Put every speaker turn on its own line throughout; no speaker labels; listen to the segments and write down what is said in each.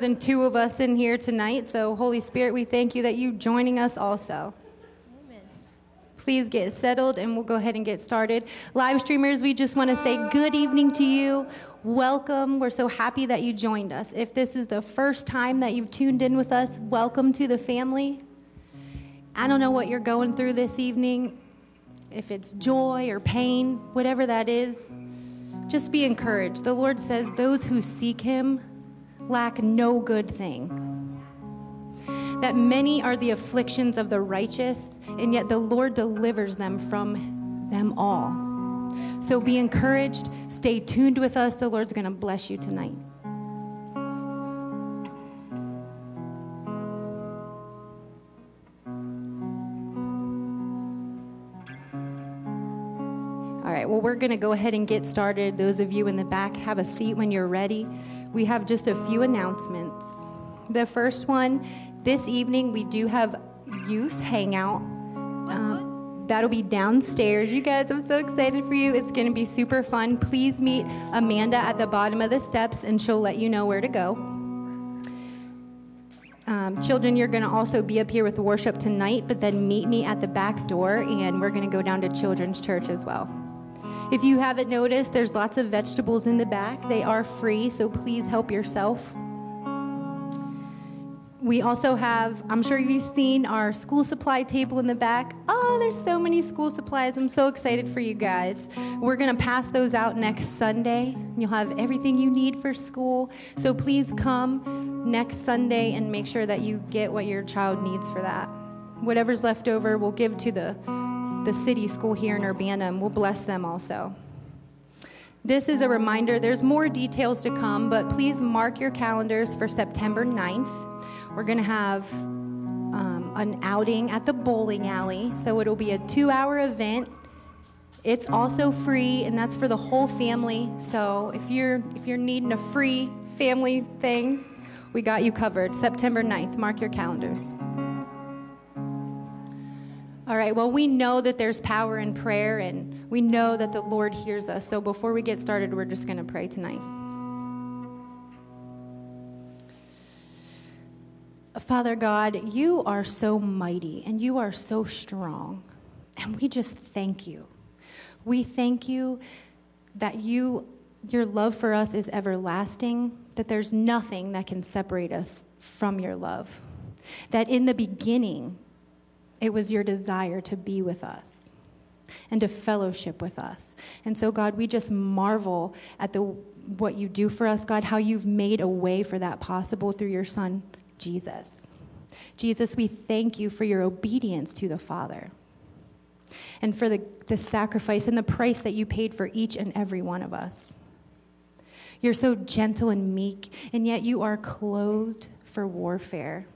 than two of us in here tonight. So, Holy Spirit, we thank you that you joining us also. Amen. Please get settled and we'll go ahead and get started. Live streamers, we just want to say good evening to you. Welcome. We're so happy that you joined us. If this is the first time that you've tuned in with us, welcome to the family. I don't know what you're going through this evening, if it's joy or pain, whatever that is, just be encouraged. The Lord says, Those who seek Him lack no good thing. That many are the afflictions of the righteous, and yet the Lord delivers them from them all. So be encouraged. Stay tuned with us. The Lord's going to bless you tonight. Right, well, we're going to go ahead and get started. Those of you in the back, have a seat when you're ready we have just a few announcements. The first one this evening, we do have youth hangout. Um, that'll be downstairs. You guys, I'm so excited for you. It's going to be super fun. Please meet Amanda at the bottom of the steps, and she'll let you know where to go. Um, children, you're going to also be up here with worship tonight, but then meet me at the back door, and we're going to go down to Children's Church as well. If you haven't noticed, there's lots of vegetables in the back. They are free, so please help yourself. We also have, I'm sure you've seen our school supply table in the back. Oh, there's so many school supplies. I'm so excited for you guys. We're going to pass those out next Sunday. You'll have everything you need for school. So please come next Sunday and make sure that you get what your child needs for that. Whatever's left over, we'll give to the the city school here in Urbana, and we'll bless them also. This is a reminder, there's more details to come, but please mark your calendars for September 9th. We're going to have um, an outing at the bowling alley, so it'll be a two hour event. It's also free, and that's for the whole family. So if you're if you're needing a free family thing, we got you covered. September 9th. Mark your calendars. All right, well, we know that there's power in prayer and we know that the Lord hears us. So before we get started, we're just going to pray tonight. Father God, you are so mighty and you are so strong. And we just thank you. We thank you that you your love for us is everlasting, that there's nothing that can separate us from your love. That in the beginning, it was your desire to be with us and to fellowship with us. And so, God, we just marvel at the, what you do for us, God, how you've made a way for that possible through your Son, Jesus. Jesus, we thank you for your obedience to the Father and for the, the sacrifice and the price that you paid for each and every one of us. You're so gentle and meek, and yet you are clothed for warfare.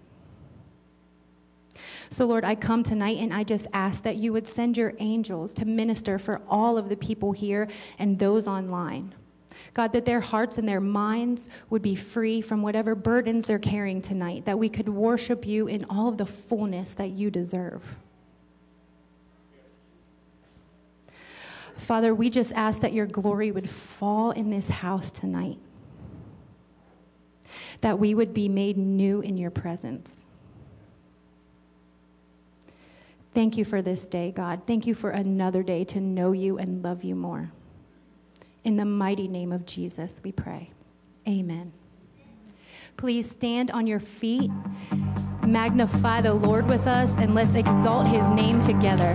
So, Lord, I come tonight and I just ask that you would send your angels to minister for all of the people here and those online. God, that their hearts and their minds would be free from whatever burdens they're carrying tonight, that we could worship you in all of the fullness that you deserve. Father, we just ask that your glory would fall in this house tonight, that we would be made new in your presence. Thank you for this day, God. Thank you for another day to know you and love you more. In the mighty name of Jesus, we pray. Amen. Please stand on your feet, magnify the Lord with us, and let's exalt his name together.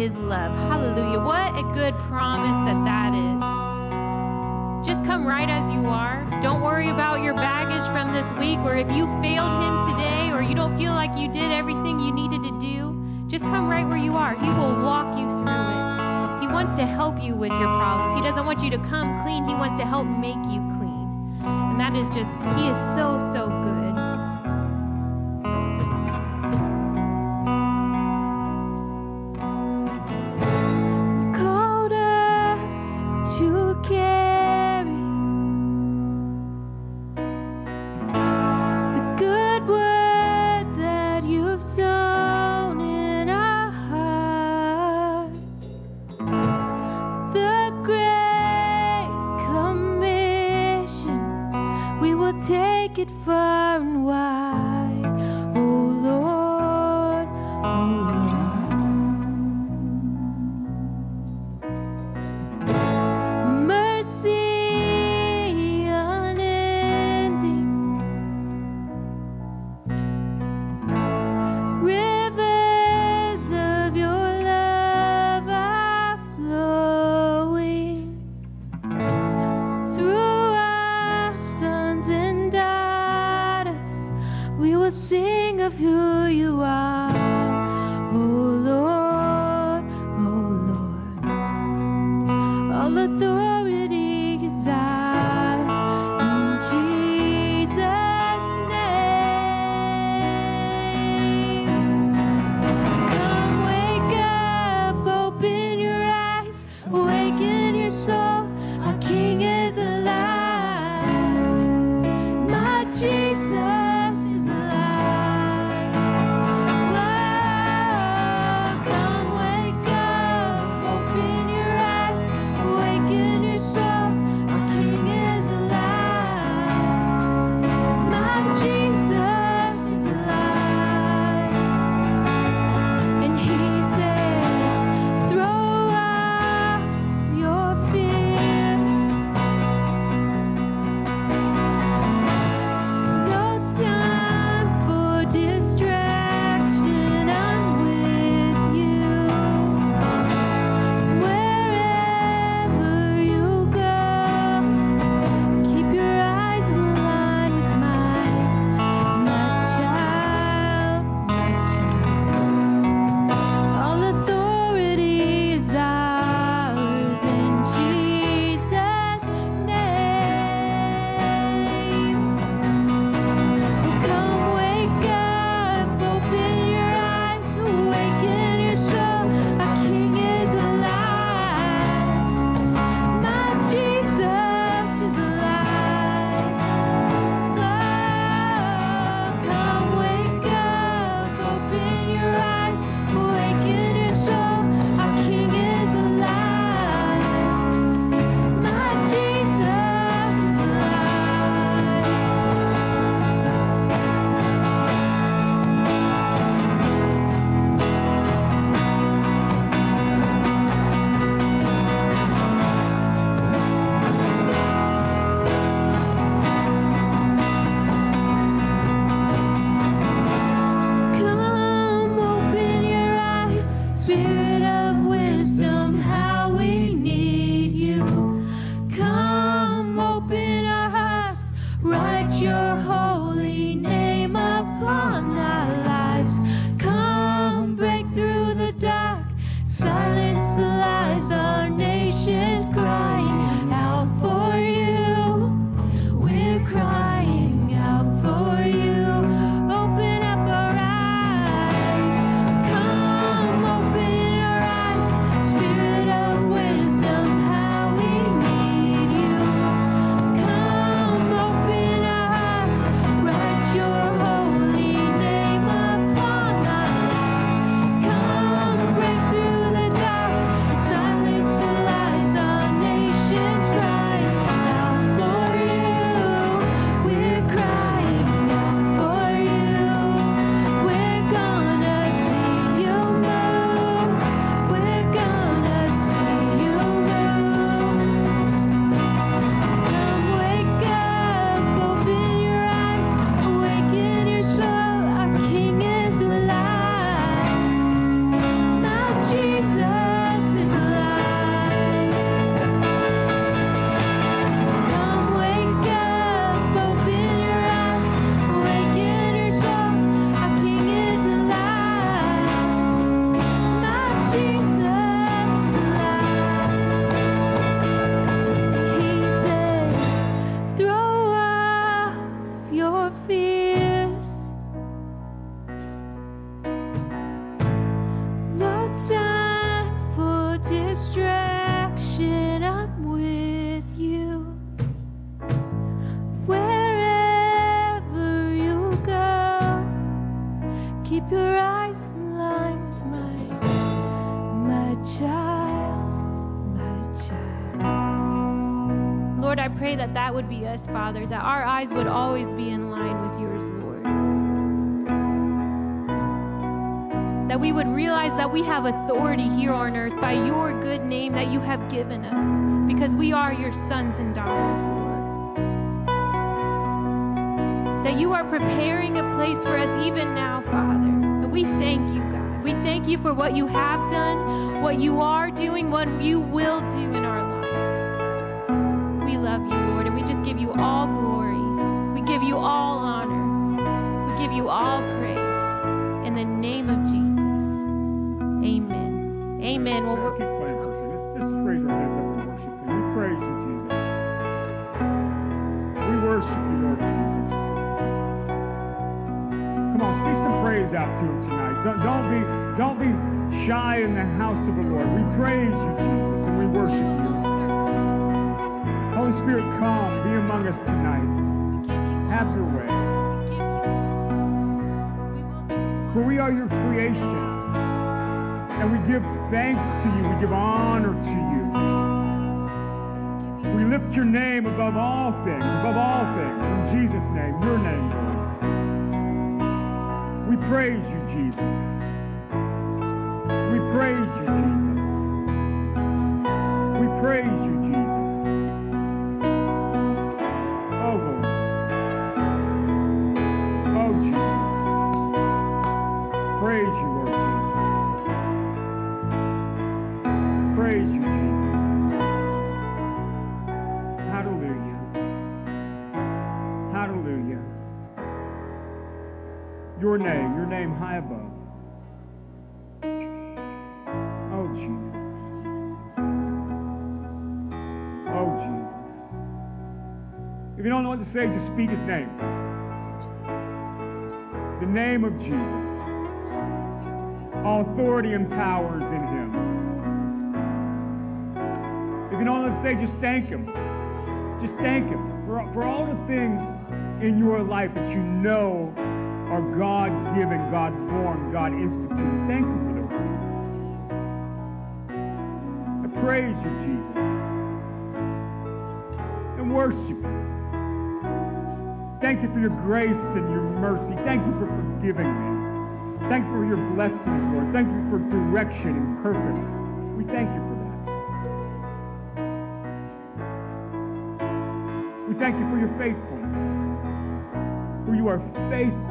His love. Hallelujah. What a good promise that that is. Just come right as you are. Don't worry about your baggage from this week, or if you failed Him today, or you don't feel like you did everything you needed to do. Just come right where you are. He will walk you through it. He wants to help you with your problems. He doesn't want you to come clean, He wants to help make you clean. And that is just, He is so, so
us,
Father, that our eyes would always be in line with yours, Lord. that we would realize that we have authority here on earth by your good name that you have given us because we are your sons and daughters, Lord. That you are preparing a place for us even now, Father. And we thank you, God. We thank you for what you have done, what you are doing, what you will do in our
thanks to you. We give honor to you. We lift your name above all things, above all things. In Jesus' name, your name, Lord. We praise you, Jesus. We praise you, Jesus. We praise you, Jesus. To say, just speak his name. The name of Jesus. All authority and power is in him. If you don't know to say, just thank him. Just thank him for, for all the things in your life that you know are God given, God born, God instituted. Thank him for those things. I praise you, Jesus. And worship you. Thank you for your grace and your mercy. Thank you for forgiving me. Thank you for your blessings, Lord. Thank you for direction and purpose. We thank you for that. We thank you for your faithfulness. For you are faithful.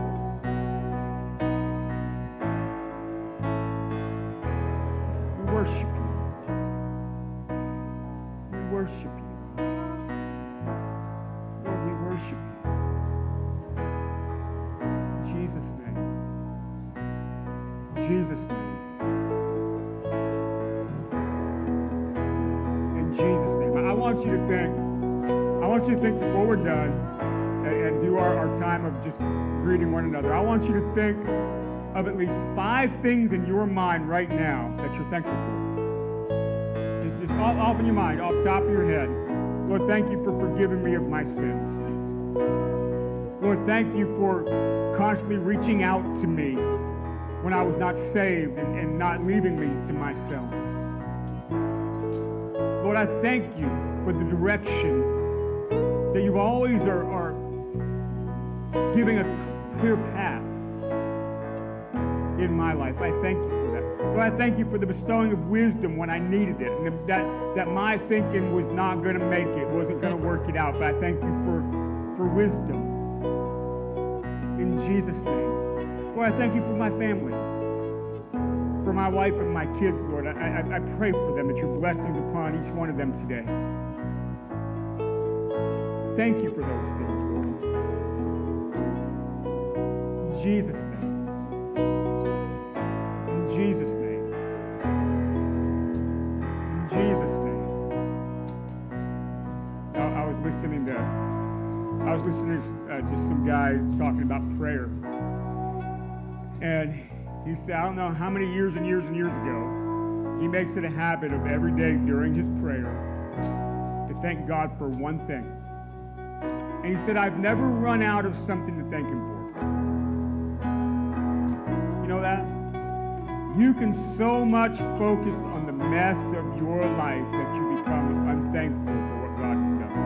Jesus' name. I want you to think, I want you to think before we're done and, and do our, our time of just greeting one another. I want you to think of at least five things in your mind right now that you're thankful for. Just- Just off, off in your mind, off top of your head. Lord, thank you for forgiving me of my sins. Lord, thank you for constantly reaching out to me when I was not saved and, and not leaving me to myself. Lord, I thank you for the direction that you always are, are giving a clear path in my life. I thank you for that. Lord, I thank you for the bestowing of wisdom when I needed it, and that, that my thinking was not going to make it, wasn't going to work it out. But I thank you for, for wisdom. In Jesus' name. Lord, I thank you for my family, for my wife and my kids, Lord. I, I, I pray for them that your blessings upon each one of them today. Thank you for those things, Lord. In Jesus' name. In Jesus' name. In Jesus' name. I, I was listening to, I was listening to uh, just some guy talking about prayer. And he said, I don't know how many years and years and years ago, he makes it a habit of every day during his prayer to thank God for one thing. And he said, I've never run out of something to thank him for. You know that? You can so much focus on the mess of your life that you become unthankful for what God has done.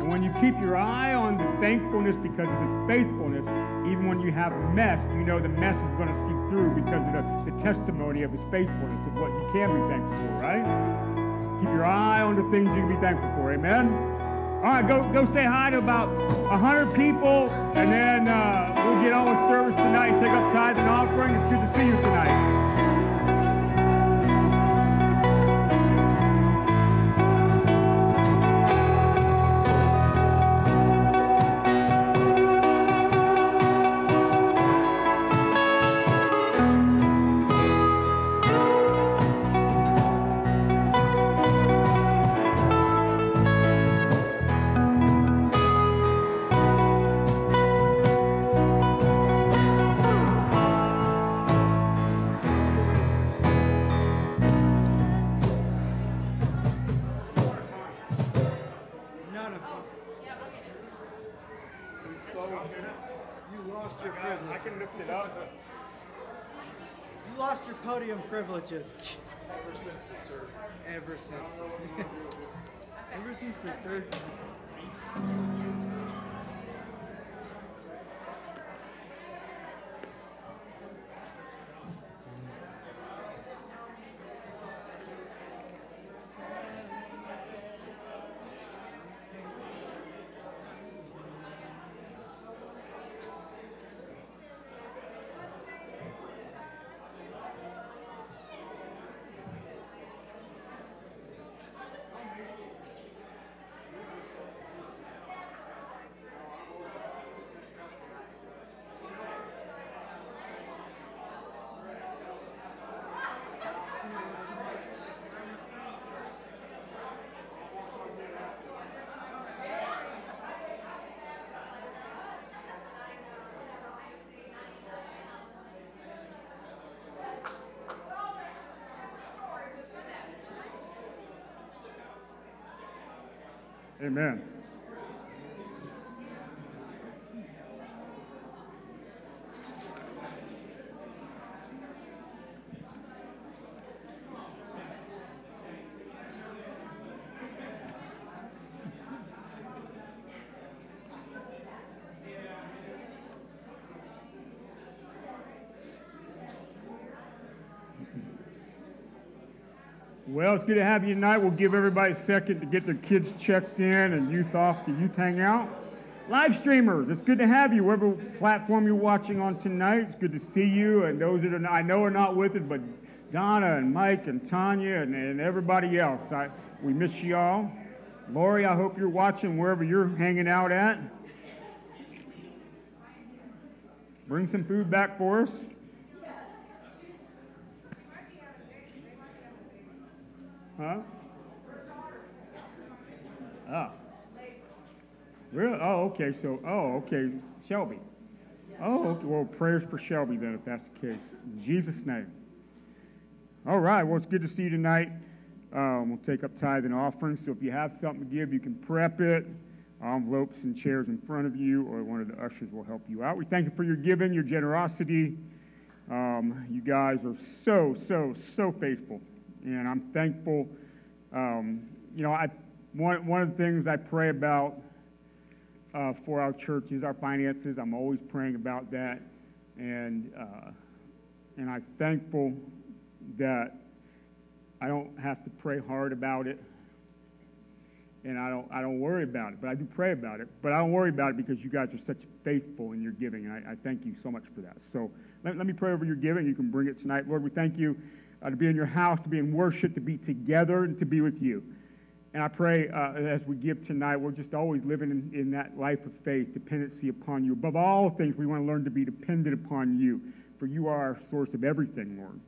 And when you keep your eye on the thankfulness because of his faithfulness, even when you have mess, you know the mess is going to seep through because of the, the testimony of his faithfulness of what you can be thankful for, right? Keep your eye on the things you can be thankful for. Amen? All right, go, go say hi to about 100 people, and then uh, we'll get on with service tonight and take up tithe and offering. It's good to see you tonight.
Privileges.
Ever since the surgery.
Ever since. Ever since the surgery.
Amen. To have you tonight. We'll give everybody a second to get their kids checked in and youth off to youth hangout. Live streamers, it's good to have you wherever platform you're watching on tonight. It's good to see you and those that are, I know are not with it, but Donna and Mike and Tanya and, and everybody else. I, we miss you all. Lori, I hope you're watching wherever you're hanging out at. Bring some food back for us. Huh? Oh. Really? Oh, okay. So, oh, okay. Shelby. Oh, okay. well, prayers for Shelby then, if that's the case. In Jesus' name. All right. Well, it's good to see you tonight. Um, we'll take up tithe and offering. So if you have something to give, you can prep it. Envelopes and chairs in front of you, or one of the ushers will help you out. We thank you for your giving, your generosity. Um, you guys are so, so, so faithful and I'm thankful. Um, you know, I, one, one of the things I pray about uh, for our church is our finances. I'm always praying about that, and uh, and I'm thankful that I don't have to pray hard about it, and I don't I don't worry about it. But I do pray about it. But I don't worry about it because you guys are such faithful in your giving, and I, I thank you so much for that. So let, let me pray over your giving. You can bring it tonight, Lord. We thank you uh, to be in your house, to be in worship, to be together, and to be with you. And I pray uh, as we give tonight, we're just always living in, in that life of faith, dependency upon you. Above all things, we want to learn to be dependent upon you, for you are our source of everything, Lord.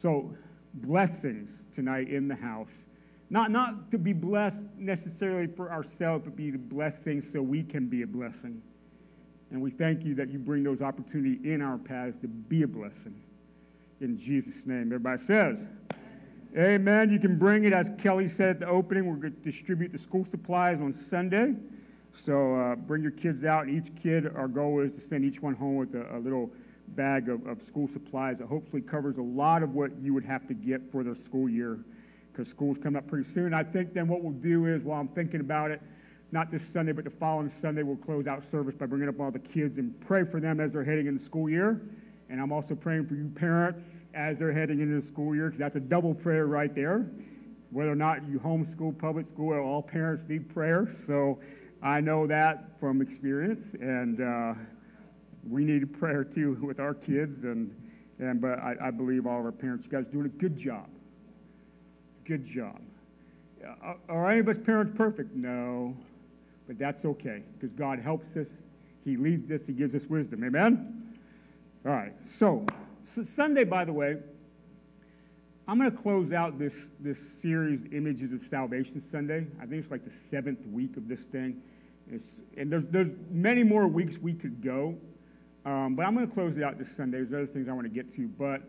So, blessings tonight in the house. Not, not to be blessed necessarily for ourselves, but be the blessings so we can be a blessing. And we thank you that you bring those opportunities in our paths to be a blessing. in Jesus' name. Everybody says, Amen. You can bring it, as Kelly said at the opening. We're going to distribute the school supplies on Sunday. So uh, bring your kids out. Each kid, our goal is to send each one home with a, a little bag of, of, school supplies that hopefully covers a lot of what you would have to get for the school year because school's coming up pretty soon. I think then what we'll do is, while I'm thinking about it, not this Sunday, but the following Sunday, we'll close out service by bringing up all the kids and pray for them as they're heading into school year. And I'm also praying for you parents as they're heading into the school year, because that's a double prayer right there. Whether or not you homeschool, public school, all parents need prayer. So I know that from experience, and uh, we need prayer too with our kids. And, and but I, I believe all of our parents, you guys doing a good job. Good job. Are any of us parents perfect? No but that's okay because God helps us. He leads us. He gives us wisdom. Amen? All right. So, so Sunday, by the way, I'm going to close out this, this series, Images of Salvation Sunday. I think it's like the seventh week of this thing. It's, and there's, there's many more weeks we could go. Um, but I'm going to close it out this Sunday. There's other things I want to get to. But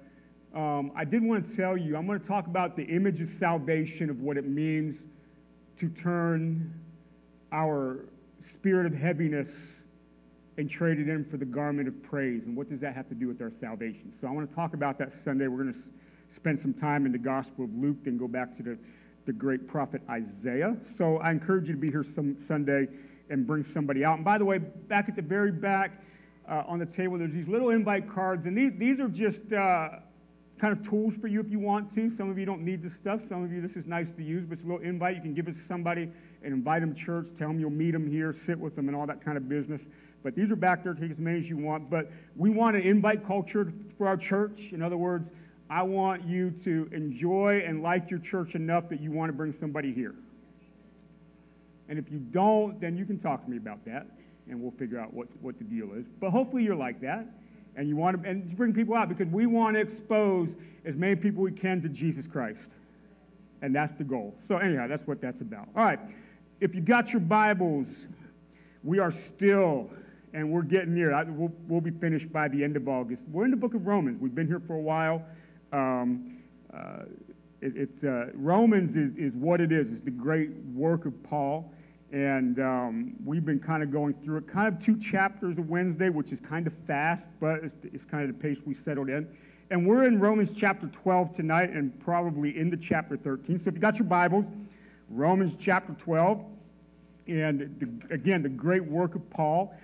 um, I did want to tell you, I'm going to talk about the image of salvation, of what it means to turn our spirit of heaviness and trade it in for the garment of praise. And what does that have to do with our salvation? So I want to talk about that Sunday. We're going to spend some time in the Gospel of Luke, then go back to the, the great prophet Isaiah. So I encourage you to be here some Sunday and bring somebody out. And by the way, back at the very back uh, on the table, there's these little invite cards, and these, these are just uh, kind of tools for you if you want to. Some of you don't need this stuff. Some of you, this is nice to use, but it's a little invite you can give it to somebody and invite them to church, tell them you'll meet them here, sit with them, and all that kind of business. But these are back there, take as many as you want. But we want an invite culture for our church. In other words, I want you to enjoy and like your church enough that you want to bring somebody here. And if you don't, then you can talk to me about that, and we'll figure out what, what the deal is. But hopefully you're like that, and you want to and bring people out because we want to expose as many people we can to Jesus Christ. And that's the goal. So anyhow, that's what that's about. All right if you got your Bibles, we are still, and we're getting near. We'll, we'll, be finished by the end of August. We're in the book of Romans. We've been here for a while. Um, uh, it, it's uh, Romans is, is what it is. It's the great work of Paul, and um, we've been kind of going through it. Kind of two chapters a Wednesday, which is kind of fast, but it's, it's kind of the pace we settled in. And we're in Romans chapter 12 tonight, and probably into chapter 13. So if you got your Bibles. Romans chapter 12, and the, again, the great work of Paul.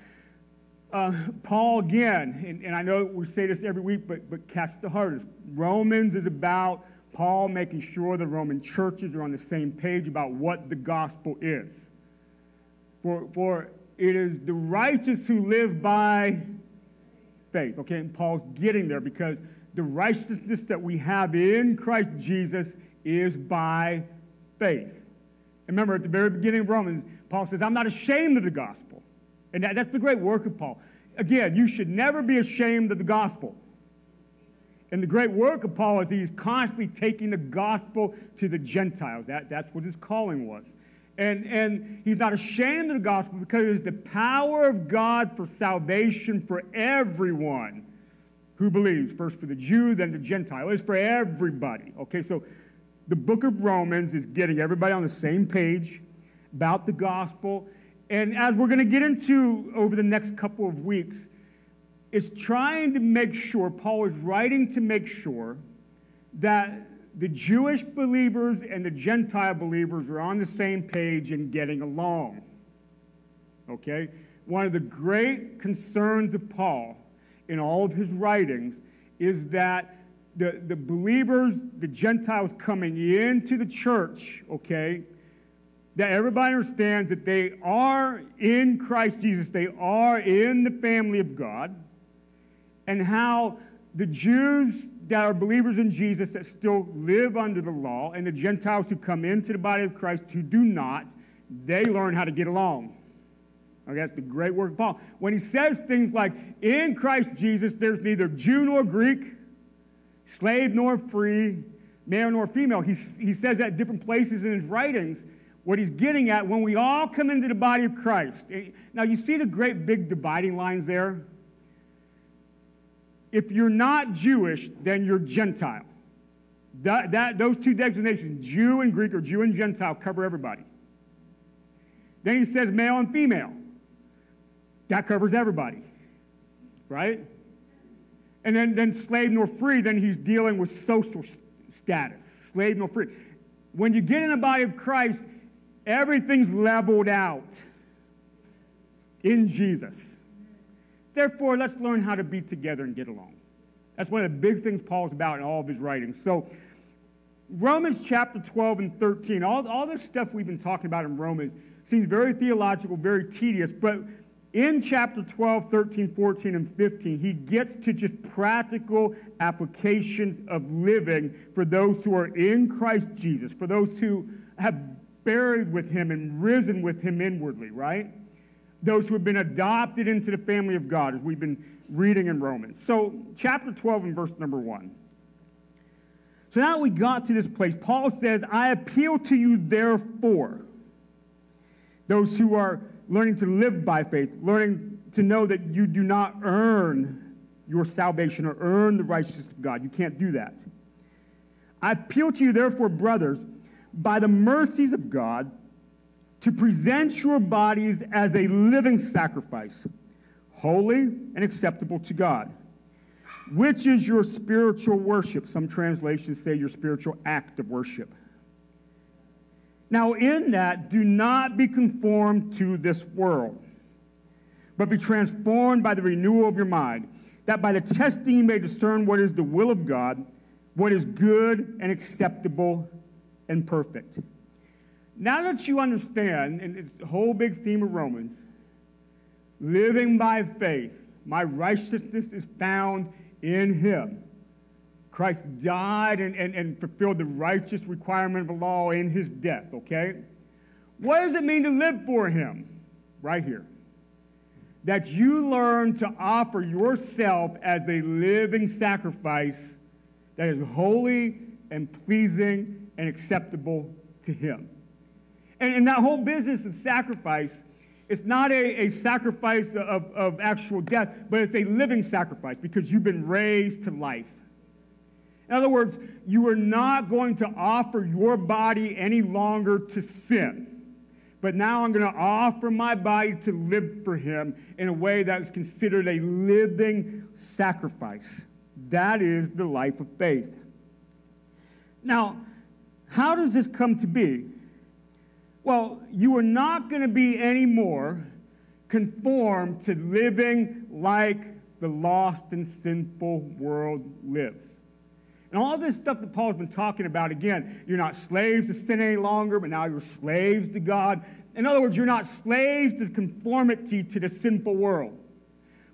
Uh, Paul, again, and, and, I know we say this every week, but, but catch the hardest. Romans is about Paul making sure the Roman churches are on the same page about what the gospel is. For, for it is the righteous who live by faith. Okay, and Paul's getting there because the righteousness that we have in Christ Jesus is by faith. Remember, at the very beginning of Romans, Paul says, I'm not ashamed of the gospel. And that, that's the great work of Paul. Again, you should never be ashamed of the gospel. And the great work of Paul is he's constantly taking the gospel to the Gentiles. That, that's what his calling was. And, and he's not ashamed of the gospel because it's the power of God for salvation for everyone who believes. First for the Jew, then the Gentile. It's for everybody. Okay, so the book of Romans is getting everybody on the same page about the gospel. And as we're going to get into over the next couple of weeks, is trying to make sure, Paul is writing to make sure that the Jewish believers and the Gentile believers are on the same page and getting along. Okay? One of the great concerns of Paul in all of his writings is that the, the believers, the Gentiles coming into the church, okay, that everybody understands that they are in Christ Jesus, they are in the family of God, and how the Jews that are believers in Jesus that still live under the law, and the Gentiles who come into the body of Christ who do not, they learn how to get along. Okay, that's the great work of Paul. When he says things like, in Christ Jesus, there's neither Jew nor Greek, slave nor free, male nor female. He, he says that different places in his writings. What he's getting at, when we all come into the body of Christ. Eh, now, you see the great big dividing lines there? if you're not Jewish, then you're Gentile. That, that, those two designations, Jew and Greek or Jew and Gentile, cover everybody. Then he says male and female. That covers everybody, right? And then, then slave nor free, then he's dealing with social status, slave nor free. When you get in the body of Christ, everything's leveled out in Jesus. Therefore, let's learn how to be together and get along. That's one of the big things Paul's about in all of his writings. So, Romans chapter 12 and 13, all, all this stuff we've been talking about in Romans seems very theological, very tedious, but in chapter 12, 13, 14, and 15, he gets to just practical applications of living for those who are in Christ Jesus, for those who have buried with him and risen with him inwardly, right? Those who have been adopted into the family of God, as we've been reading in Romans. So, chapter 12 and verse number 1. So now we got to this place. Paul says, I appeal to you, therefore, those who are learning to live by faith, learning to know that you do not earn your salvation or earn the righteousness of God. You can't do that. I appeal to you, therefore, brothers, by the mercies of God, to present your bodies as a living sacrifice, holy and acceptable to God, which is your spiritual worship. Some translations say your spiritual act of worship. Now, in that, do not be conformed to this world, but be transformed by the renewal of your mind, that by the testing you may discern what is the will of God, what is good and acceptable and perfect. Now that you understand, and it's the whole big theme of Romans, living by faith, my righteousness is found in him. Christ died and, and, and fulfilled the righteous requirement of the law in his death, okay? What does it mean to live for him? Right here. That you learn to offer yourself as a living sacrifice that is holy and pleasing and acceptable to him. And in that whole business of sacrifice, it's not a, a sacrifice of, of actual death, but it's a living sacrifice because you've been raised to life. In other words, you are not going to offer your body any longer to sin. But now I'm going to offer my body to live for him in a way that is considered a living sacrifice. That is the life of faith. Now, how does this come to be? Well, you are not going to be anymore conformed to living like the lost and sinful world lives. And all this stuff that Paul's been talking about, again, you're not slaves to sin any longer, but now you're slaves to God. In other words, you're not slaves to conformity to the sinful world,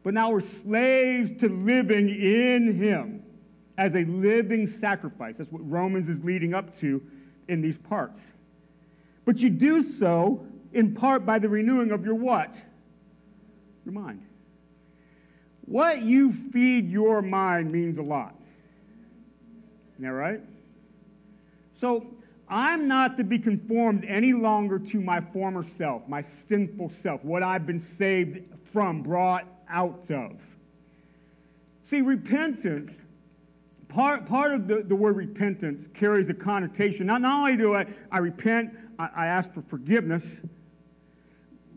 but now we're slaves to living in Him as a living sacrifice. That's what Romans is leading up to in these parts. But you do so in part by the renewing of your what? Your mind. What you feed your mind means a lot. Isn't that right? So I'm not to be conformed any longer to my former self, my sinful self, what I've been saved from, brought out of. See, repentance, part, part of the, the word repentance carries a connotation. Not, not only do I, I repent, I, I ask for forgiveness,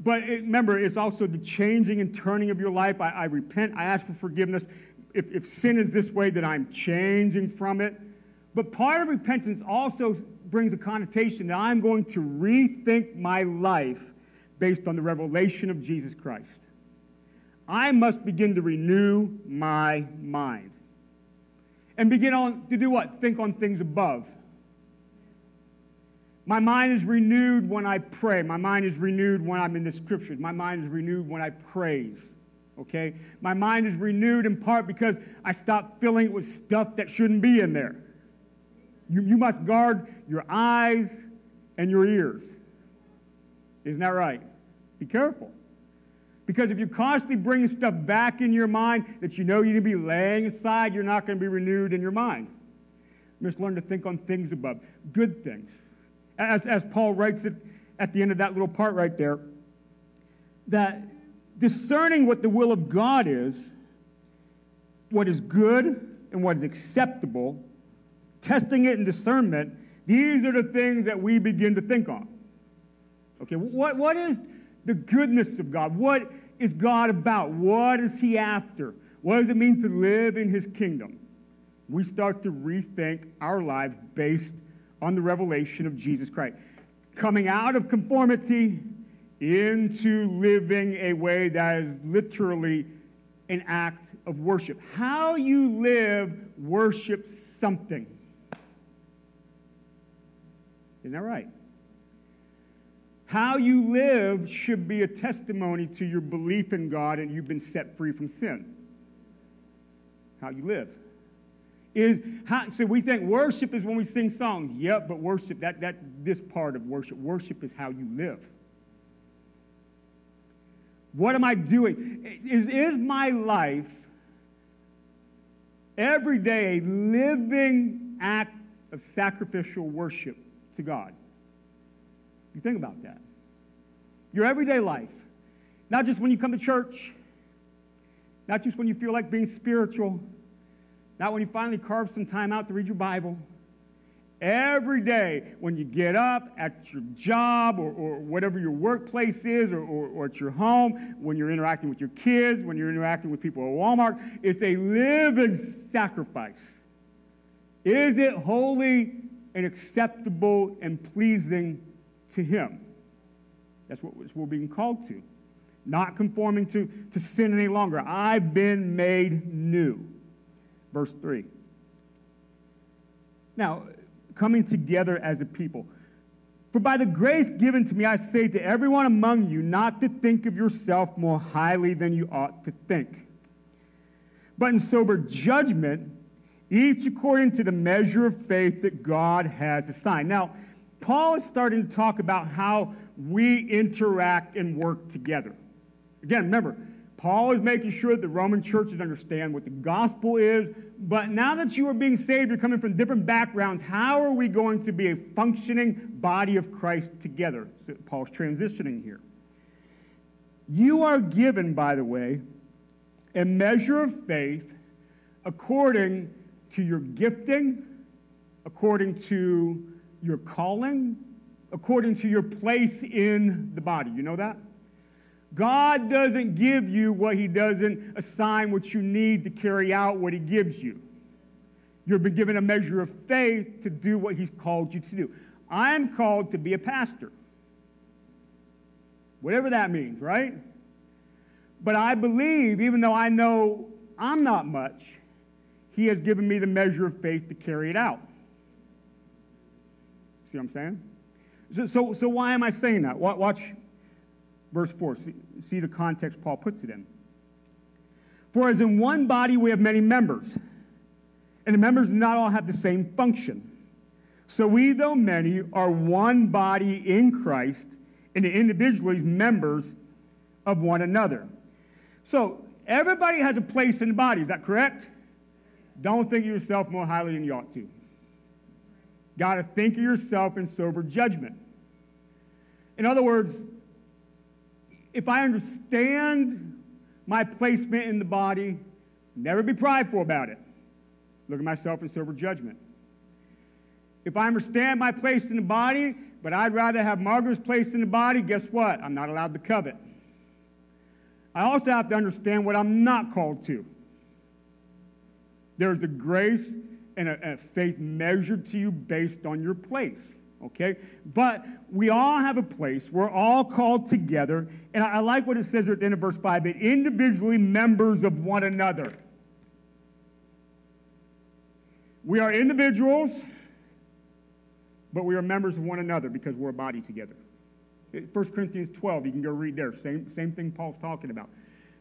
but it, remember, it's also the changing and turning of your life. I, I repent, I ask for forgiveness. If, if sin is this way, that I'm changing from it. But part of repentance also brings a connotation that I'm going to rethink my life based on the revelation of Jesus Christ. I must begin to renew my mind. And begin on to do what? Think on things above. My mind is renewed when I pray. My mind is renewed when I'm in the scriptures. My mind is renewed when I praise. Okay? My mind is renewed in part because I stop filling it with stuff that shouldn't be in there. You, you must guard your eyes and your ears. Isn't that right? Be careful. Because if you're constantly bring stuff back in your mind that you know you need to be laying aside, you're not going to be renewed in your mind. You must learn to think on things above, good things. As, as Paul writes it at the end of that little part right there, that discerning what the will of God is, what is good and what is acceptable, testing it in discernment, these are the things that we begin to think on. Okay, what, what is the goodness of God? What is God about? What is He after? What does it mean to live in His kingdom? We start to rethink our lives based on the revelation of Jesus Christ. Coming out of conformity into living a way that is literally an act of worship. How you live worships something. Isn't that right? How you live should be a testimony to your belief in God and you've been set free from sin. How you live. Is how, so we think worship is when we sing songs. Yep, but worship, that, that this part of worship, worship is how you live. What am I doing? Is, is my life every day a living act of sacrificial worship to God? You think about that. Your everyday life, not just when you come to church, not just when you feel like being spiritual, not when you finally carve some time out to read your Bible. Every day, when you get up at your job or, or whatever your workplace is, or, or, or, at your home, when you're interacting with your kids, when you're interacting with people at Walmart, it's a living sacrifice. Is it holy and acceptable and pleasing to Him? That's what we're being called to. Not conforming to, to sin any longer. I've been made new. Verse 3. Now, coming together as a people. For by the grace given to me, I say to everyone among you not to think of yourself more highly than you ought to think, but in sober judgment, each according to the measure of faith that God has assigned. Now, Paul is starting to talk about how we interact and work together. Again, remember, Paul is making sure that the Roman churches understand what the gospel is. But now that you are being saved, you're coming from different backgrounds. How are we going to be a functioning body of Christ together? So Paul's transitioning here. You are given, by the way, a measure of faith according to your gifting, according to your calling, according to your place in the body. You know that? God doesn't give you what He doesn't assign what you need to carry out what He gives you. You've been given a measure of faith to do what He's called you to do. I'm called to be a pastor. Whatever that means, right? But I believe, even though I know I'm not much, He has given me the measure of faith to carry it out. See what I'm saying? So, so, so why am I saying that? Watch verse 4. See, see the context Paul puts it in. For as in one body we have many members, and the members do not all have the same function. So we, though many, are one body in Christ, and the individually members of one another. So everybody has a place in the body, is that correct? Don't think of yourself more highly than you ought to. Got to think of yourself in sober judgment. In other words, if I understand my placement in the body, never be prideful about it. Look at myself in sober judgment. If I understand my place in the body, but I'd rather have Margaret's place in the body, guess what? I'm not allowed to covet. I also have to understand what I'm not called to. There's a grace and a, a faith measured to you based on your place okay? But we all have a place. We're all called together. And I, I like what it says at the end of verse 5 but individually members of one another. We are individuals, but we are members of one another because we're a body together. 1 Corinthians 12, you can go read there. Same, same thing Paul's talking about.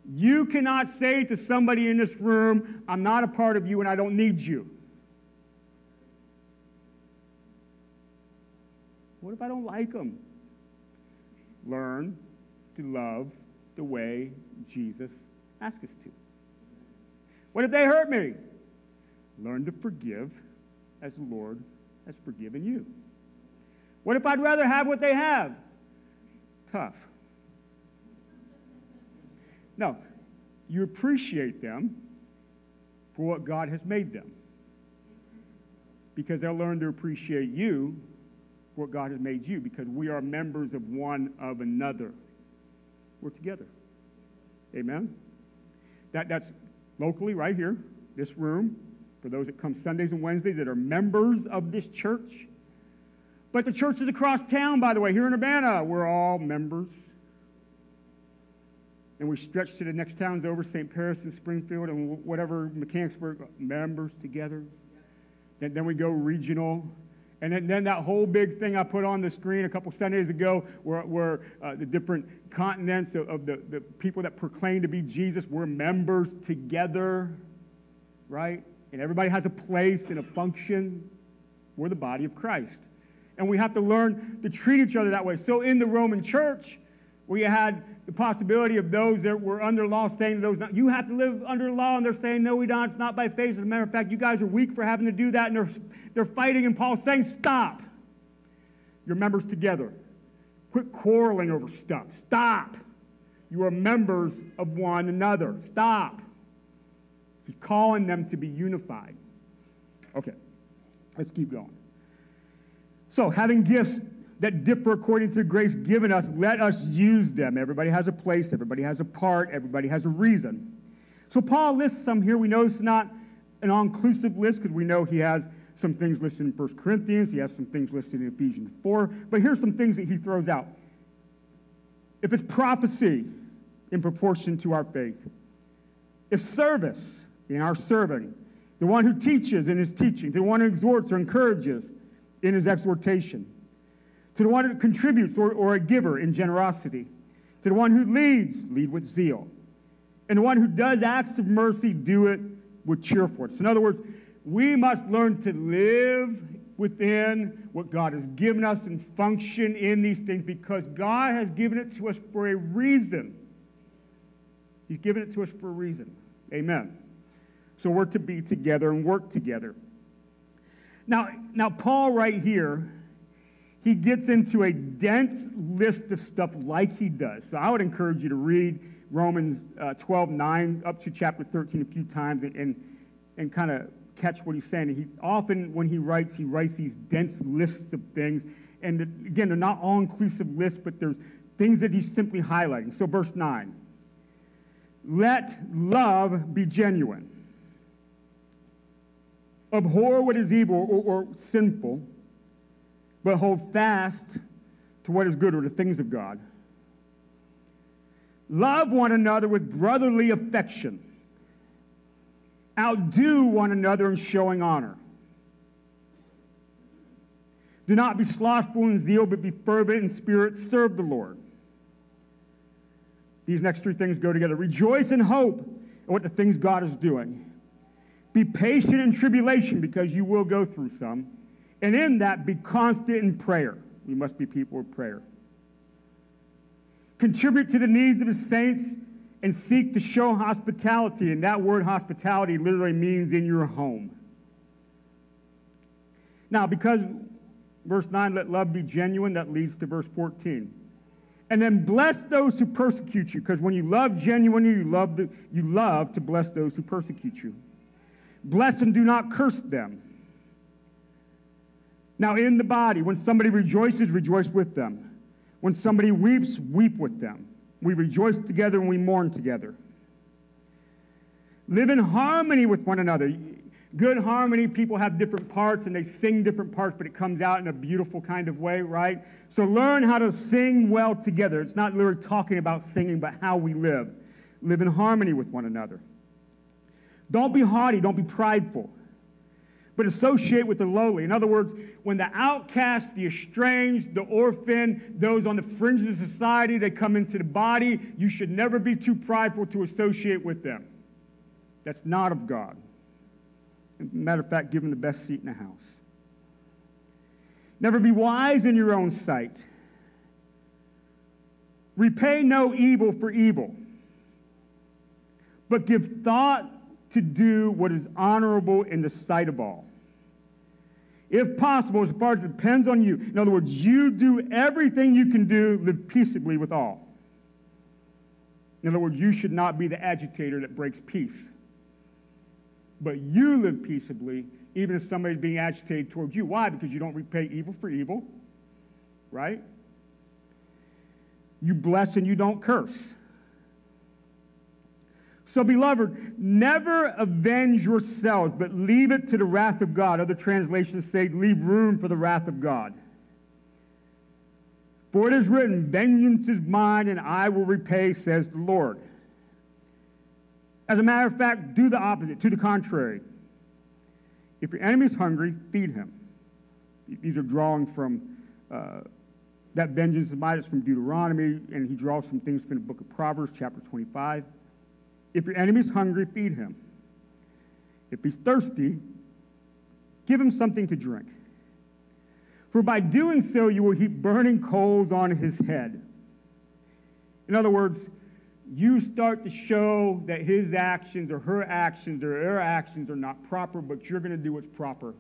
You cannot say to somebody in this room, I'm not a part of you and I don't need you. What if I don't like them? Learn to love the way Jesus asks us to. What if they hurt me? Learn to forgive as the Lord has forgiven you. What if I'd rather have what they have? Tough. No, you appreciate them for what God has made them. Because they'll learn to appreciate you what God has made you, because we are members of one of another. We're together. Amen? That, that's locally, right here, this room, for those that come Sundays and Wednesdays that are members of this church. But the churches across town, by the way, here in Urbana, we're all members. And we stretch to the next towns over, St. Paris and Springfield and whatever, Mechanicsburg, members together. Then, then we go regional. And then, then that whole big thing I put on the screen a couple Sundays ago, where, where uh, the different continents of, of the, the people that proclaim to be Jesus, we're members together, right? And everybody has a place and a function. We're the body of Christ. And we have to learn to treat each other that way. So in the Roman church, where you had the possibility of those that were under law saying those not, you have to live under law, and they're saying, no, we don't. It's not by faith. As a matter of fact, you guys are weak for having to do that, and they're, they're fighting, and Paul's saying, stop. You're members together. Quit quarreling over stuff. Stop. You are members of one another. Stop. He's calling them to be unified. Okay, let's keep going. So, having gifts that differ according to the grace given us, let us use them. Everybody has a place, everybody has a part, everybody has a reason. So Paul lists some here. We know it's not an all-inclusive list because we know he has some things listed in 1 Corinthians, he has some things listed in Ephesians 4, but here's some things that he throws out. If it's prophecy in proportion to our faith, if service in our serving, the one who teaches in his teaching, the one who exhorts or encourages in his exhortation, to the one who contributes or, or a giver in generosity, to the one who leads, lead with zeal, and the one who does acts of mercy, do it with cheerfulness. In other words, we must learn to live within what God has given us and function in these things because God has given it to us for a reason. He's given it to us for a reason. Amen. So we're to be together and work together. Now, now Paul right here he gets into a dense list of stuff like he does. So I would encourage you to read Romans uh, 12, 9, up to chapter 13 a few times and, and, and kind of catch what he's saying. he often, when he writes, he writes these dense lists of things. And again, they're not all inclusive lists, but there's things that he's simply highlighting. So, verse 9 let love be genuine. Abhor what is evil or, or sinful but hold fast to what is good or the things of God. Love one another with brotherly affection. Outdo one another in showing honor. Do not be slothful in zeal, but be fervent in spirit. Serve the Lord. These next three things go together. Rejoice in hope at what the things God is doing. Be patient in tribulation because you will go through some. And in that, be constant in prayer. We must be people of prayer. Contribute to the needs of the saints and seek to show hospitality. And that word hospitality literally means in your home. Now, because verse 9, let love be genuine, that leads to verse 14. And then bless those who persecute you, because when you love genuinely, you love, the, you love to bless those who persecute you. Bless and do not curse them. Now, in the body, when somebody rejoices, rejoice with them. When somebody weeps, weep with them. We rejoice together and we mourn together. Live in harmony with one another. Good harmony, people have different parts and they sing different parts, but it comes out in a beautiful kind of way, right? So learn how to sing well together. It's not literally talking about singing, but how we live. Live in harmony with one another. Don't be haughty, don't be prideful but associate with the lowly. In other words, when the outcast, the estranged, the orphan, those on the fringes of society, they come into the body, you should never be too prideful to associate with them. That's not of God. matter of fact, give them the best seat in the house. Never be wise in your own sight. Repay no evil for evil, but give thought to do what is honorable in the sight of all. If possible, as far as it depends on you. In other words, you do everything you can do, live peaceably with all. In other words, you should not be the agitator that breaks peace. but you live peaceably, even if somebody's being agitated towards you. Why? Because you don't repay evil for evil, right? You bless and you don't curse. So, beloved, never avenge yourselves, but leave it to the wrath of God. Other translations say, leave room for the wrath of God. For it is written, Vengeance is mine, and I will repay, says the Lord. As a matter of fact, do the opposite, to the contrary. If your enemy is hungry, feed him. These are drawing from uh, that vengeance is mine, it's from Deuteronomy, and he draws some things from the book of Proverbs, chapter 25. If your enemy is hungry, feed him. If he's thirsty, give him something to drink. For by doing so, you will heap burning coals on his head. In other words, you start to show that his actions or her actions or their actions are not proper, but you're going to do what's proper.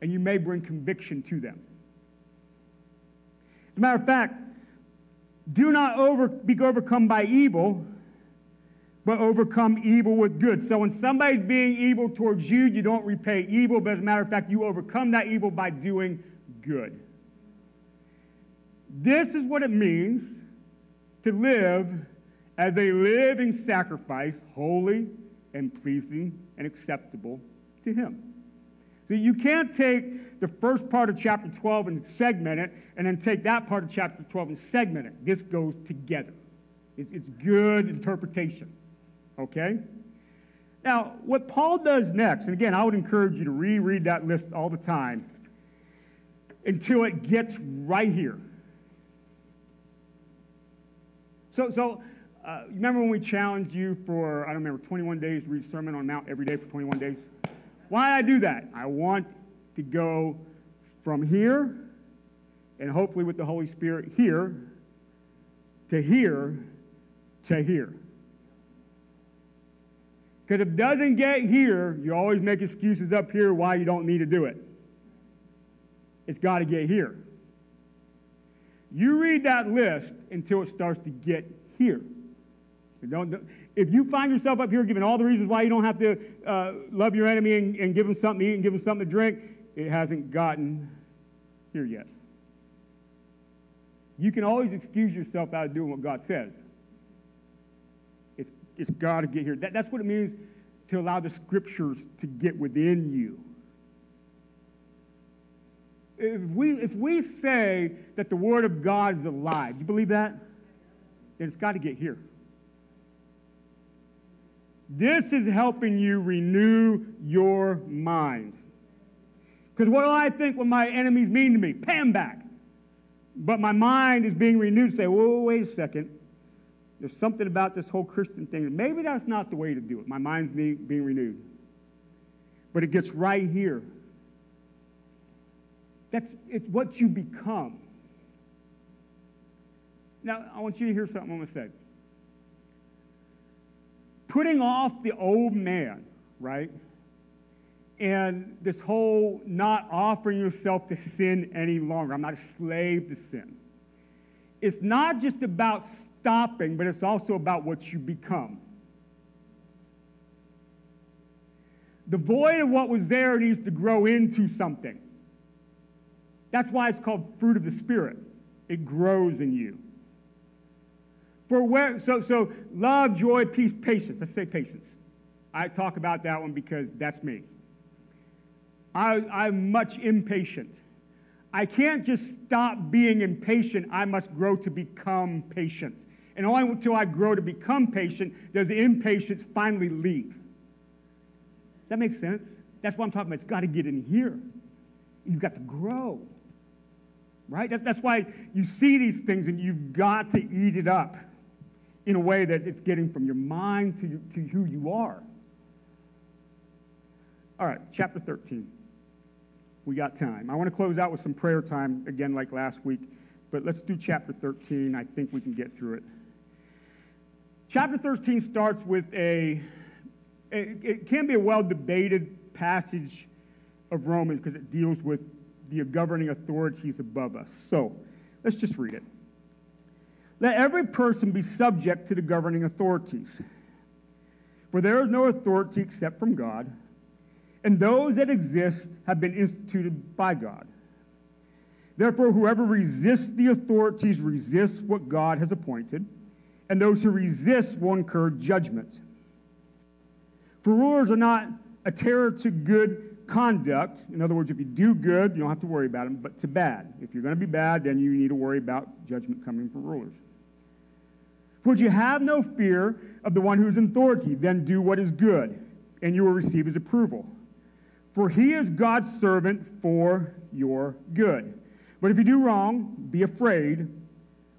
And you may bring conviction to them. As a matter of fact, do not over, be overcome by evil, but overcome evil with good. So when somebody's being evil towards you, you don't repay evil, but as a matter of fact, you overcome that evil by doing good. This is what it means to live as a living sacrifice, holy and pleasing and acceptable to Him. So you can't take the first part of chapter 12 and segment it, and then take that part of chapter 12 and segment it. This goes together. It's good interpretation. Okay? Now, what Paul does next, and again, I would encourage you to reread that list all the time until it gets right here. So, so uh, remember when we challenged you for, I don't remember, 21 days to read a sermon on Mount every day for 21 days? Why did I do that? I want to go from here, and hopefully with the Holy Spirit, here, to here, to here. Because if it doesn't get here, you always make excuses up here why you don't need to do it. It's got to get here. You read that list until it starts to get here. if you find yourself up here giving all the reasons why you don't have to uh, love your enemy and, and give him something to eat and give him something to drink, it hasn't gotten here yet. You can always excuse yourself out of doing what God says. It's, got to get here. That, that's what it means to allow the scriptures to get within you. If we, if we say that the Word of God is alive, do you believe that? Then it's got to get here. This is helping you renew your mind. Because what do I think when my enemies mean to me? Pay back. But my mind is being renewed. to Say, whoa, wait a second. There's something about this whole Christian thing. Maybe that's not the way to do it. My mind's being, being renewed. But it gets right here. That's it's what you become. Now, I want you to hear something I'm going to say. Putting off the old man, right? And this whole not offering yourself to sin any longer. I'm not a slave to sin. It's not just about stopping, but it's also about what you become. The void of what was there needs to grow into something. That's why it's called fruit of the Spirit. It grows in you. For where, so, so love, joy, peace, patience. Let's say patience. I talk about that one because that's me. I, I'm much impatient. I can't just stop being impatient. I must grow to become patient. And only until I grow to become patient does the impatience finally leave. Does that make sense? That's what I'm talking about. It's got to get in here. You've got to grow. Right? That, that's why you see these things and you've got to eat it up in a way that it's getting from your mind to, to who you are. All right, chapter 13. We got time. I want to close out with some prayer time, again, like last week, but let's do chapter 13. I think we can get through it. Chapter 13 starts with a, it can be a well debated passage of Romans because it deals with the governing authorities above us. So let's just read it. Let every person be subject to the governing authorities. For there is no authority except from God, and those that exist have been instituted by God. Therefore, whoever resists the authorities resists what God has appointed, and those who resist will incur judgment. For rulers are not a terror to good conduct. In other words, if you do good, you don't have to worry about them, but to bad. If you're going to be bad, then you need to worry about judgment coming from rulers. For you have no fear of the one who is in authority, then do what is good, and you will receive his approval. For he is God's servant for your good. But if you do wrong, be afraid,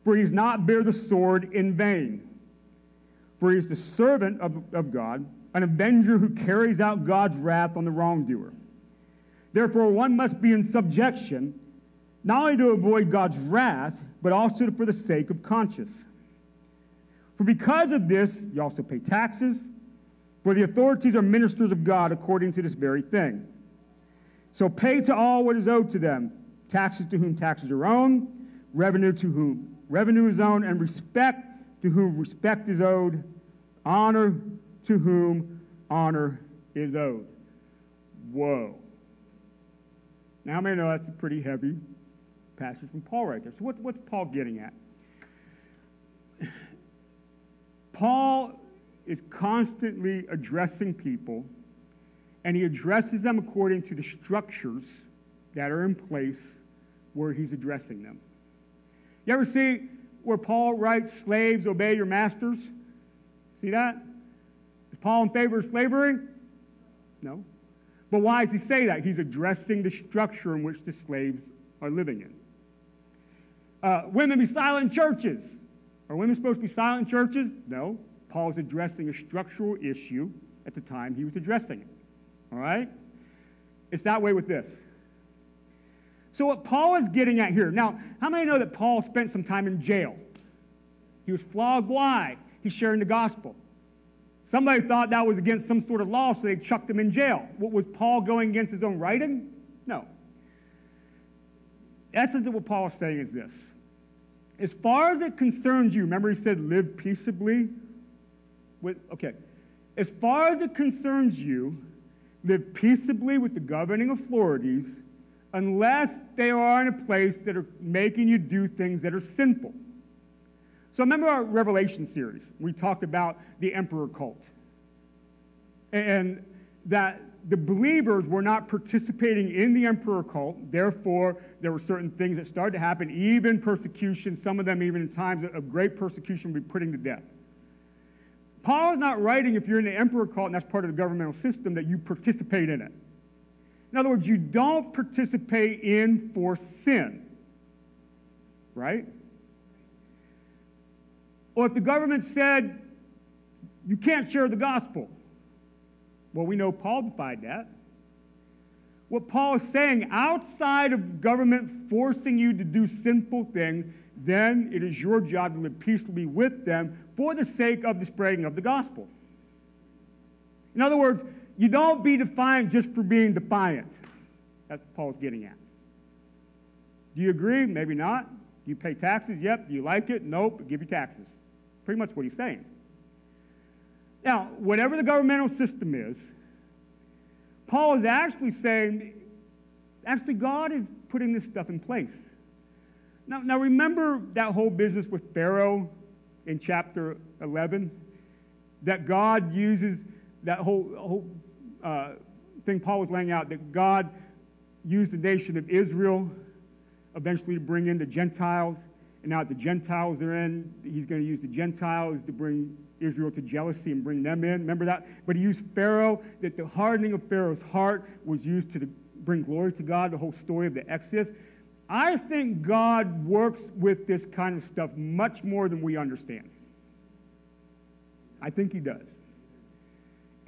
for he does not bear the sword in vain. For he is the servant of, of God, an avenger who carries out God's wrath on the wrongdoer. Therefore, one must be in subjection, not only to avoid God's wrath, but also for the sake of conscience. For because of this, you also pay taxes, for the authorities are ministers of God according to this very thing. So pay to all what is owed to them taxes to whom taxes are owed, revenue to whom revenue is owed, and respect to whom respect is owed, honor to whom honor is owed. Whoa. Now, I may know that's a pretty heavy passage from Paul right there. So, what, what's Paul getting at? Paul is constantly addressing people, and he addresses them according to the structures that are in place where he's addressing them. You ever see where Paul writes, Slaves, obey your masters? See that? Is Paul in favor of slavery? No. But why does he say that? He's addressing the structure in which the slaves are living in. Uh, women be silent in churches. Are women supposed to be silent in churches? No. Paul's addressing a structural issue at the time he was addressing it. All right? It's that way with this. So, what Paul is getting at here now, how many know that Paul spent some time in jail? He was flogged. Why? He's sharing the gospel. Somebody thought that was against some sort of law, so they chucked him in jail. What, was Paul going against his own writing? No. Essence of what Paul is saying is this. As far as it concerns you, remember he said live peaceably? With, okay. As far as it concerns you, live peaceably with the governing authorities unless they are in a place that are making you do things that are sinful. So remember our Revelation series. We talked about the emperor cult. And that the believers were not participating in the emperor cult. Therefore, there were certain things that started to happen, even persecution, some of them even in times of great persecution would be putting to death. Paul is not writing if you're in the emperor cult and that's part of the governmental system that you participate in it. In other words, you don't participate in for sin. Right? Or if the government said you can't share the gospel, well, we know Paul defied that. What Paul is saying, outside of government forcing you to do sinful things, then it is your job to live peaceably with them for the sake of the spreading of the gospel. In other words, you don't be defiant just for being defiant. That's what Paul's getting at. Do you agree? Maybe not. Do you pay taxes? Yep. Do you like it? Nope. Give your taxes. Pretty much what he's saying. Now, whatever the governmental system is, Paul is actually saying, actually, God is putting this stuff in place. Now, now remember that whole business with Pharaoh in chapter 11? That God uses that whole, whole uh, thing Paul was laying out, that God used the nation of Israel eventually to bring in the Gentiles. And now the Gentiles are in, he's going to use the Gentiles to bring Israel to jealousy and bring them in. Remember that? But he used Pharaoh, that the hardening of Pharaoh's heart was used to bring glory to God, the whole story of the Exodus. I think God works with this kind of stuff much more than we understand. I think he does.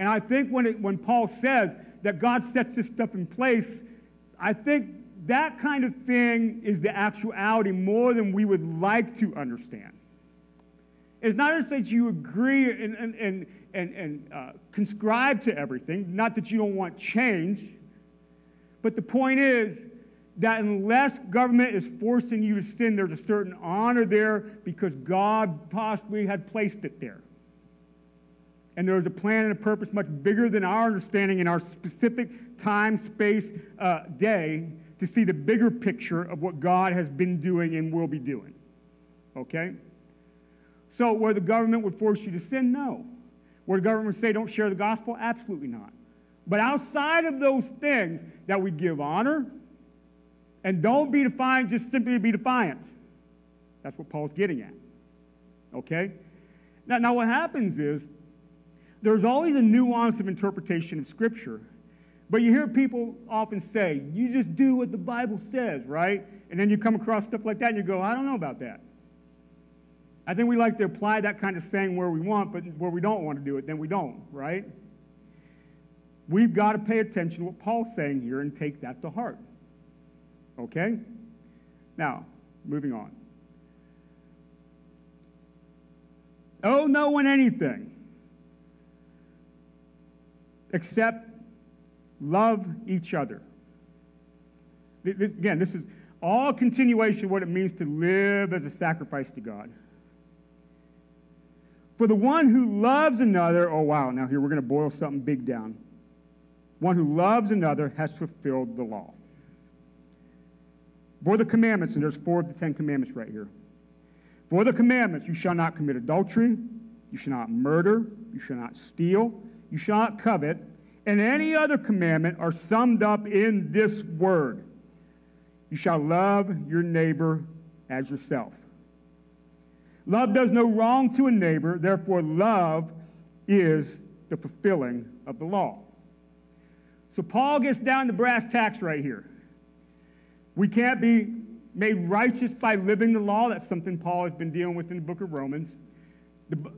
And I think when, it, when Paul says that God sets this stuff in place, I think that kind of thing is the actuality more than we would like to understand. It's not just that you agree and, and, and, and, and uh, conscribe to everything, not that you don't want change, but the point is that unless government is forcing you to sin, there's a certain honor there because God possibly had placed it there. And there is a plan and a purpose much bigger than our understanding in our specific time, space, uh, day to see the bigger picture of what God has been doing and will be doing. Okay? So, where the government would force you to sin, no. Where the government would say don't share the gospel, absolutely not. But outside of those things, that we give honor and don't be defiant just simply be defiant. That's what Paul's getting at. Okay? Now, now what happens is there's always a nuance of interpretation of Scripture. But you hear people often say, you just do what the Bible says, right? And then you come across stuff like that and you go, I don't know about that. I think we like to apply that kind of saying where we want, but where we don't want to do it, then we don't, right? We've got to pay attention to what Paul's saying here and take that to heart. Okay? Now, moving on. Oh, no one anything except love each other. Again, this is all continuation of what it means to live as a sacrifice to God. For the one who loves another, oh wow, now here we're going to boil something big down. One who loves another has fulfilled the law. For the commandments, and there's four of the Ten Commandments right here. For the commandments, you shall not commit adultery, you shall not murder, you shall not steal, you shall not covet, and any other commandment are summed up in this word You shall love your neighbor as yourself. Love does no wrong to a neighbor, therefore, love is the fulfilling of the law. So, Paul gets down to brass tacks right here. We can't be made righteous by living the law. That's something Paul has been dealing with in the book of Romans.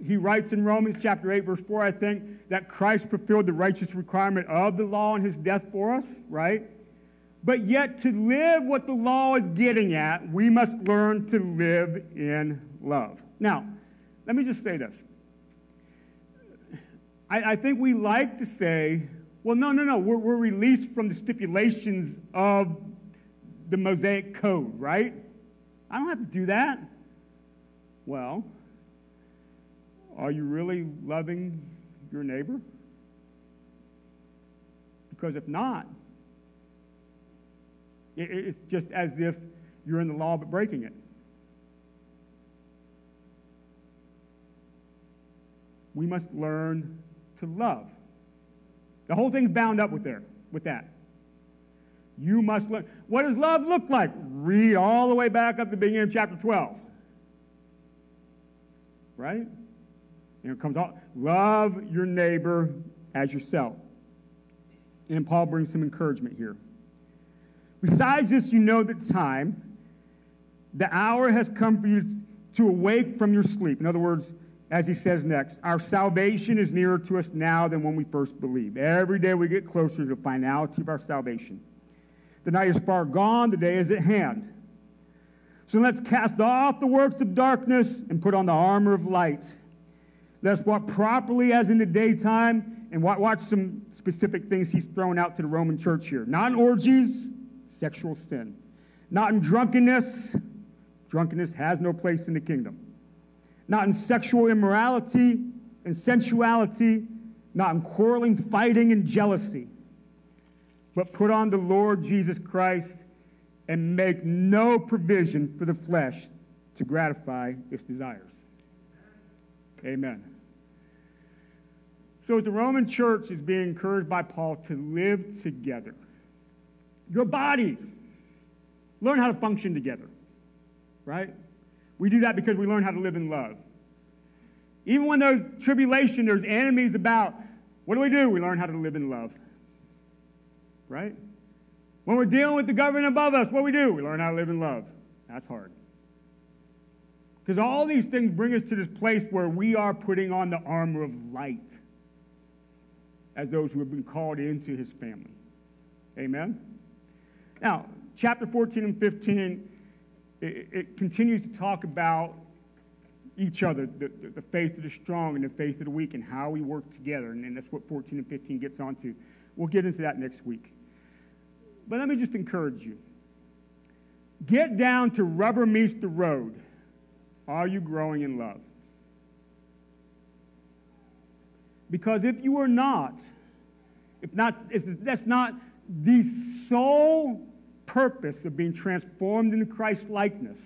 He writes in Romans chapter 8, verse 4, I think, that Christ fulfilled the righteous requirement of the law in his death for us, right? But yet, to live what the law is getting at, we must learn to live in love. Now, let me just say this. I, I think we like to say, well, no, no, no, we're, we're released from the stipulations of the Mosaic Code, right? I don't have to do that. Well, are you really loving your neighbor? Because if not, it's just as if you're in the law but breaking it. We must learn to love. The whole thing's bound up with there, with that. You must learn. What does love look like? Read all the way back up to the beginning of chapter 12. Right? It comes out, love your neighbor as yourself. And Paul brings some encouragement here. Besides this, you know the time, the hour has come for you to awake from your sleep. In other words, as he says next, our salvation is nearer to us now than when we first believed. Every day we get closer to the finality of our salvation. The night is far gone, the day is at hand. So let's cast off the works of darkness and put on the armor of light. Let's walk properly as in the daytime and watch some specific things he's thrown out to the Roman church here. Not in orgies, sexual sin. Not in drunkenness. Drunkenness has no place in the kingdom. Not in sexual immorality and sensuality. Not in quarreling, fighting, and jealousy but put on the Lord Jesus Christ and make no provision for the flesh to gratify its desires. Amen. So, the Roman church is being encouraged by Paul to live together. Your body, learn how to function together, right? We do that because we learn how to live in love. Even when there's tribulation, there's enemies about, what do we do? We learn how to live in love right? When we're dealing with the government above us, what do we do? We learn how to live in love. That's hard. Because all these things bring us to this place where we are putting on the armor of light as those who have been called into his family. Amen? Now, chapter 14 and 15, it, it continues to talk about each other, the, the, faith of the strong and the faith of the weak, and how we work together. And, and that's what 14 and 15 gets onto. We'll get into that next week. But let me just encourage you. Get down to rubber meets the road. Are you growing in love? Because if you are not, if not, if that's not the sole purpose of being transformed into Christ likeness,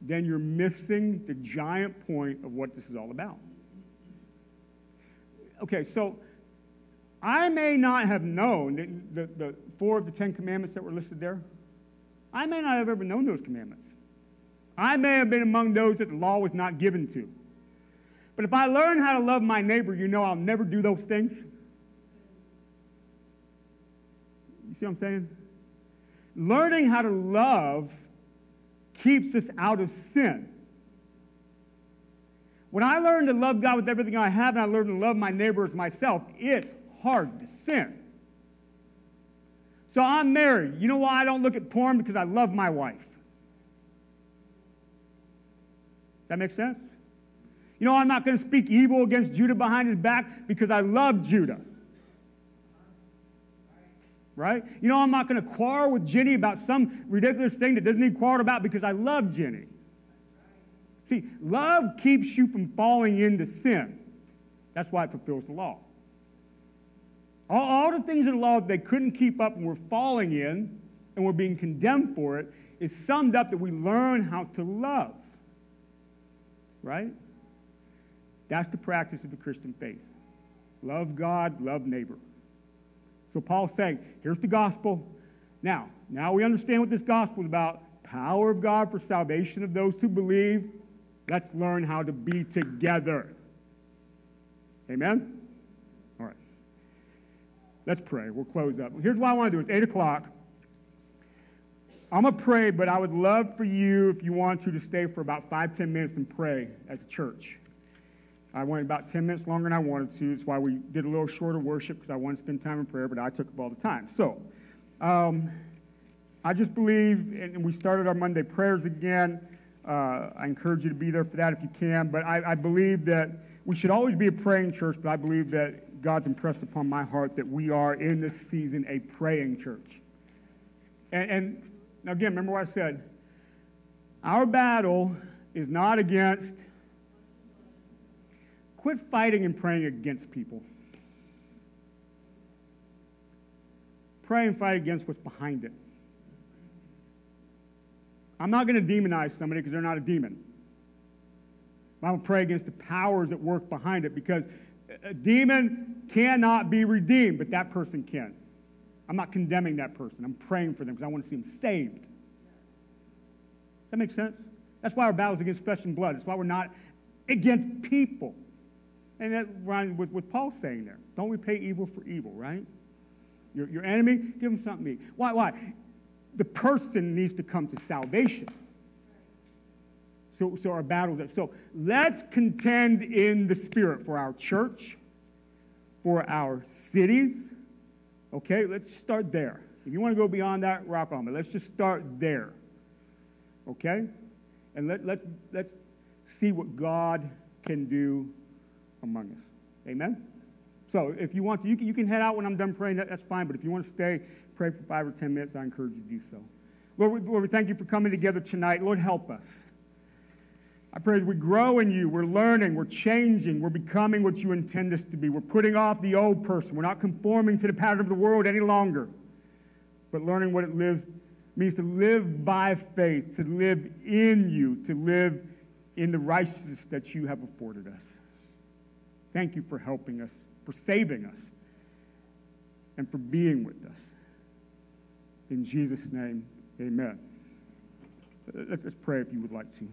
then you're missing the giant point of what this is all about. Okay, so I may not have known the, the, the four of the Ten Commandments that were listed there. I may not have ever known those commandments. I may have been among those that the law was not given to. But if I learn how to love my neighbor, you know I'll never do those things. You see what I'm saying? Learning how to love keeps us out of sin. When I learn to love God with everything I have and I learn to love my neighbor as myself, it's hard to sin. So I'm married. You know why I don't look at porn? Because I love my wife. That makes sense? You know, I'm not going to speak evil against Judah behind his back because I love Judah. Right? You know, I'm not going to quarrel with Jenny about some ridiculous thing that doesn't need quarreled about because I love Jenny. See, love keeps you from falling into sin. That's why it fulfills the law. All, all the things in the law they couldn't keep up and were falling in and were being condemned for it is summed up that we learn how to love. Right? That's the practice of the Christian faith. Love God, love neighbor. So Paul's saying, here's the gospel. Now, now we understand what this gospel is about. Power of God for salvation of those who believe. Let's learn how to be together. Amen? All right. Let's pray. We'll close up. Here's what I want to do. It's 8 o'clock. I'm going to pray, but I would love for you, if you want to, to stay for about five, ten minutes and pray as a church. I went about 10 minutes longer than I wanted to. That's why we did a little shorter worship because I wanted to spend time in prayer, but I took up all the time. So, um, I just believe, and we started our Monday prayers again. Uh, I encourage you to be there for that if you can. But I, I believe that we should always be a praying church, but I believe that God's impressed upon my heart that we are in this season a praying church. And, and now, again, remember what I said. Our battle is not against, quit fighting and praying against people. Pray and fight against what's behind it. I'm not going to demonize somebody because they're not a demon. I'm going to pray against the powers that work behind it because a demon cannot be redeemed, but that person can. I'm not condemning that person. I'm praying for them because I want to see them saved. Does that make sense? That's why our battle is against flesh and blood. That's why we're not against people. And that runs with what Paul's saying there. Don't repay evil for evil, right? Your, your enemy, give him something to eat. Why? Why? the person needs to come to salvation. So, so our battle. So let's contend in the spirit for our church, for our cities. Okay, let's start there. If you want to go beyond that, rock on. But let's just start there. Okay? And let, let, let's see what God can do among us. Amen? So if you want to, you can, you can head out when I'm done praying. That, that's fine. But if you want to stay, pray for five or ten minutes, I encourage you to do so. Lord, we, Lord, we thank you for coming together tonight. Lord, help us. I pray as we grow in you, we're learning, we're changing, we're becoming what you intend us to be. We're putting off the old person. We're not conforming to the pattern of the world any longer, but learning what it lives, means to live by faith, to live in you, to live in the righteousness that you have afforded us. Thank you for helping us, for saving us, and for being with us. In Jesus' name, amen. Let's pray if you would like to.